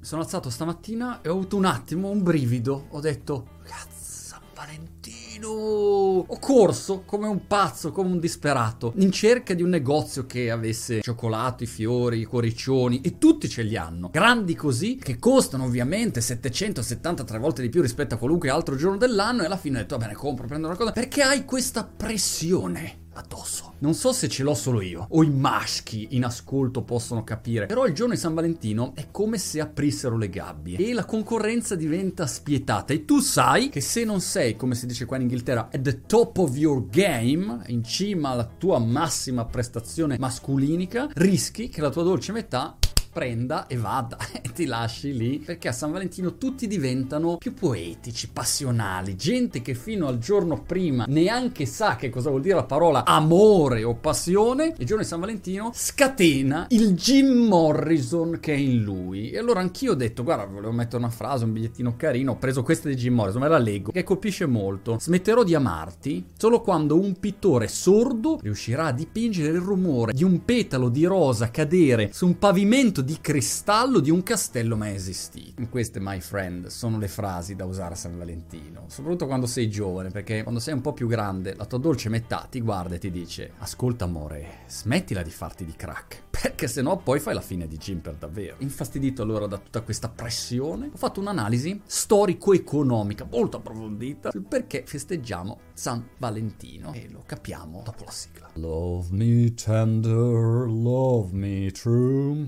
sono alzato stamattina e ho avuto un attimo, un brivido. Ho detto, cazzo, Valentino! Ho corso come un pazzo, come un disperato, in cerca di un negozio che avesse cioccolato, i fiori, i cuoricioni e tutti ce li hanno. Grandi così, che costano ovviamente 773 volte di più rispetto a qualunque altro giorno dell'anno e alla fine ho detto, va bene, compro, prendo una cosa. Perché hai questa pressione? Addosso. Non so se ce l'ho solo io o i maschi in ascolto possono capire, però il giorno di San Valentino è come se aprissero le gabbie e la concorrenza diventa spietata e tu sai che se non sei, come si dice qua in Inghilterra, at the top of your game, in cima alla tua massima prestazione masculinica, rischi che la tua dolce metà prenda e vada e ti lasci lì perché a San Valentino tutti diventano più poetici, passionali, gente che fino al giorno prima neanche sa che cosa vuol dire la parola amore o passione, il giorno di San Valentino scatena il Jim Morrison che è in lui. E allora anch'io ho detto, guarda, volevo mettere una frase, un bigliettino carino, ho preso questa di Jim Morrison, me la leggo, che colpisce molto. Smetterò di amarti solo quando un pittore sordo riuscirà a dipingere il rumore di un petalo di rosa cadere su un pavimento pezzetto di cristallo di un castello mai esistito. Queste, my friend, sono le frasi da usare a San Valentino, soprattutto quando sei giovane, perché quando sei un po' più grande, la tua dolce metà ti guarda e ti dice: Ascolta, amore, smettila di farti di crack, perché sennò poi fai la fine di Jim per davvero. Infastidito allora da tutta questa pressione, ho fatto un'analisi storico-economica molto approfondita sul perché festeggiamo San Valentino e lo capiamo dopo la sigla. Love me tender, love me true.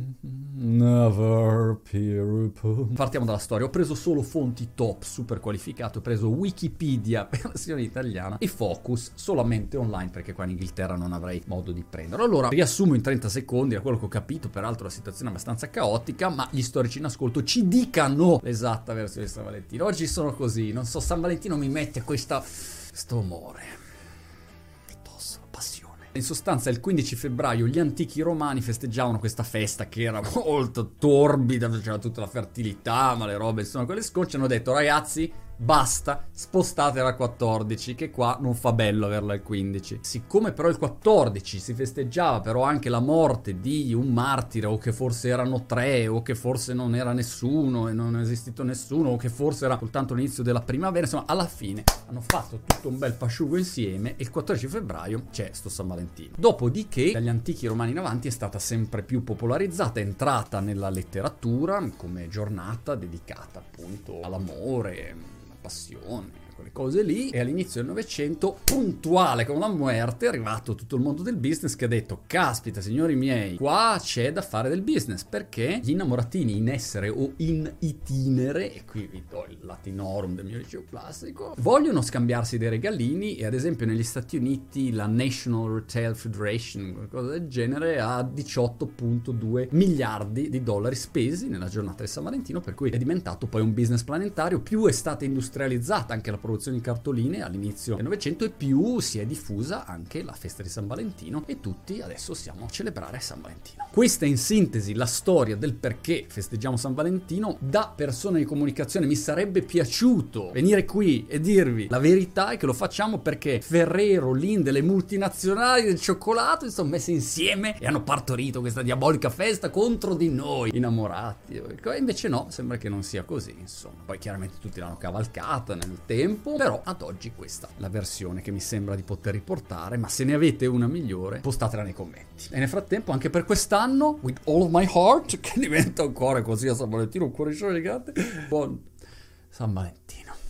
Never peer Partiamo dalla storia. Ho preso solo fonti top, super qualificate. Ho preso Wikipedia, versione italiana, e Focus solamente online perché qua in Inghilterra non avrei modo di prenderlo. Allora, riassumo in 30 secondi, da quello che ho capito, peraltro la situazione è abbastanza caotica, ma gli storici in ascolto ci dicano l'esatta versione di San Valentino. Oggi sono così, non so, San Valentino mi mette questa... questo umore. In sostanza il 15 febbraio gli antichi romani festeggiavano questa festa che era molto torbida, c'era tutta la fertilità, ma le robe sono quelle sconce, hanno detto ragazzi basta, spostatela al 14, che qua non fa bello averla al 15. Siccome però il 14 si festeggiava però anche la morte di un martire, o che forse erano tre, o che forse non era nessuno e non è esistito nessuno, o che forse era soltanto l'inizio della primavera, insomma, alla fine hanno fatto tutto un bel pasciugo insieme e il 14 febbraio c'è sto San Valentino. Dopodiché, dagli antichi romani in avanti è stata sempre più popolarizzata, è entrata nella letteratura come giornata dedicata appunto all'amore, passione quelle cose lì. E all'inizio del Novecento, puntuale con la muerte, è arrivato tutto il mondo del business che ha detto: Caspita, signori miei, qua c'è da fare del business perché gli innamoratini in essere o in itinere, e qui vi do il latinorum del mio liceo classico, vogliono scambiarsi dei regalini. E ad esempio, negli Stati Uniti la National Retail Federation, qualcosa del genere, ha 18,2 miliardi di dollari spesi nella giornata di San Valentino, per cui è diventato poi un business planetario. Più è stata industrializzata anche la produzione di cartoline all'inizio del Novecento e più si è diffusa anche la festa di San Valentino e tutti adesso siamo a celebrare San Valentino. Questa è in sintesi la storia del perché festeggiamo San Valentino. Da persona di comunicazione mi sarebbe piaciuto venire qui e dirvi la verità è che lo facciamo perché Ferrero, Linde, le multinazionali del cioccolato si sono messe insieme e hanno partorito questa diabolica festa contro di noi innamorati. E invece no, sembra che non sia così, insomma. Poi chiaramente tutti l'hanno cavalcata nel tempo tempo, però ad oggi questa è la versione che mi sembra di poter riportare, ma se ne avete una migliore, postatela nei commenti. E nel frattempo, anche per quest'anno, with all of my heart, che diventa un cuore così a San Valentino, un cuore gigante, buon San Valentino.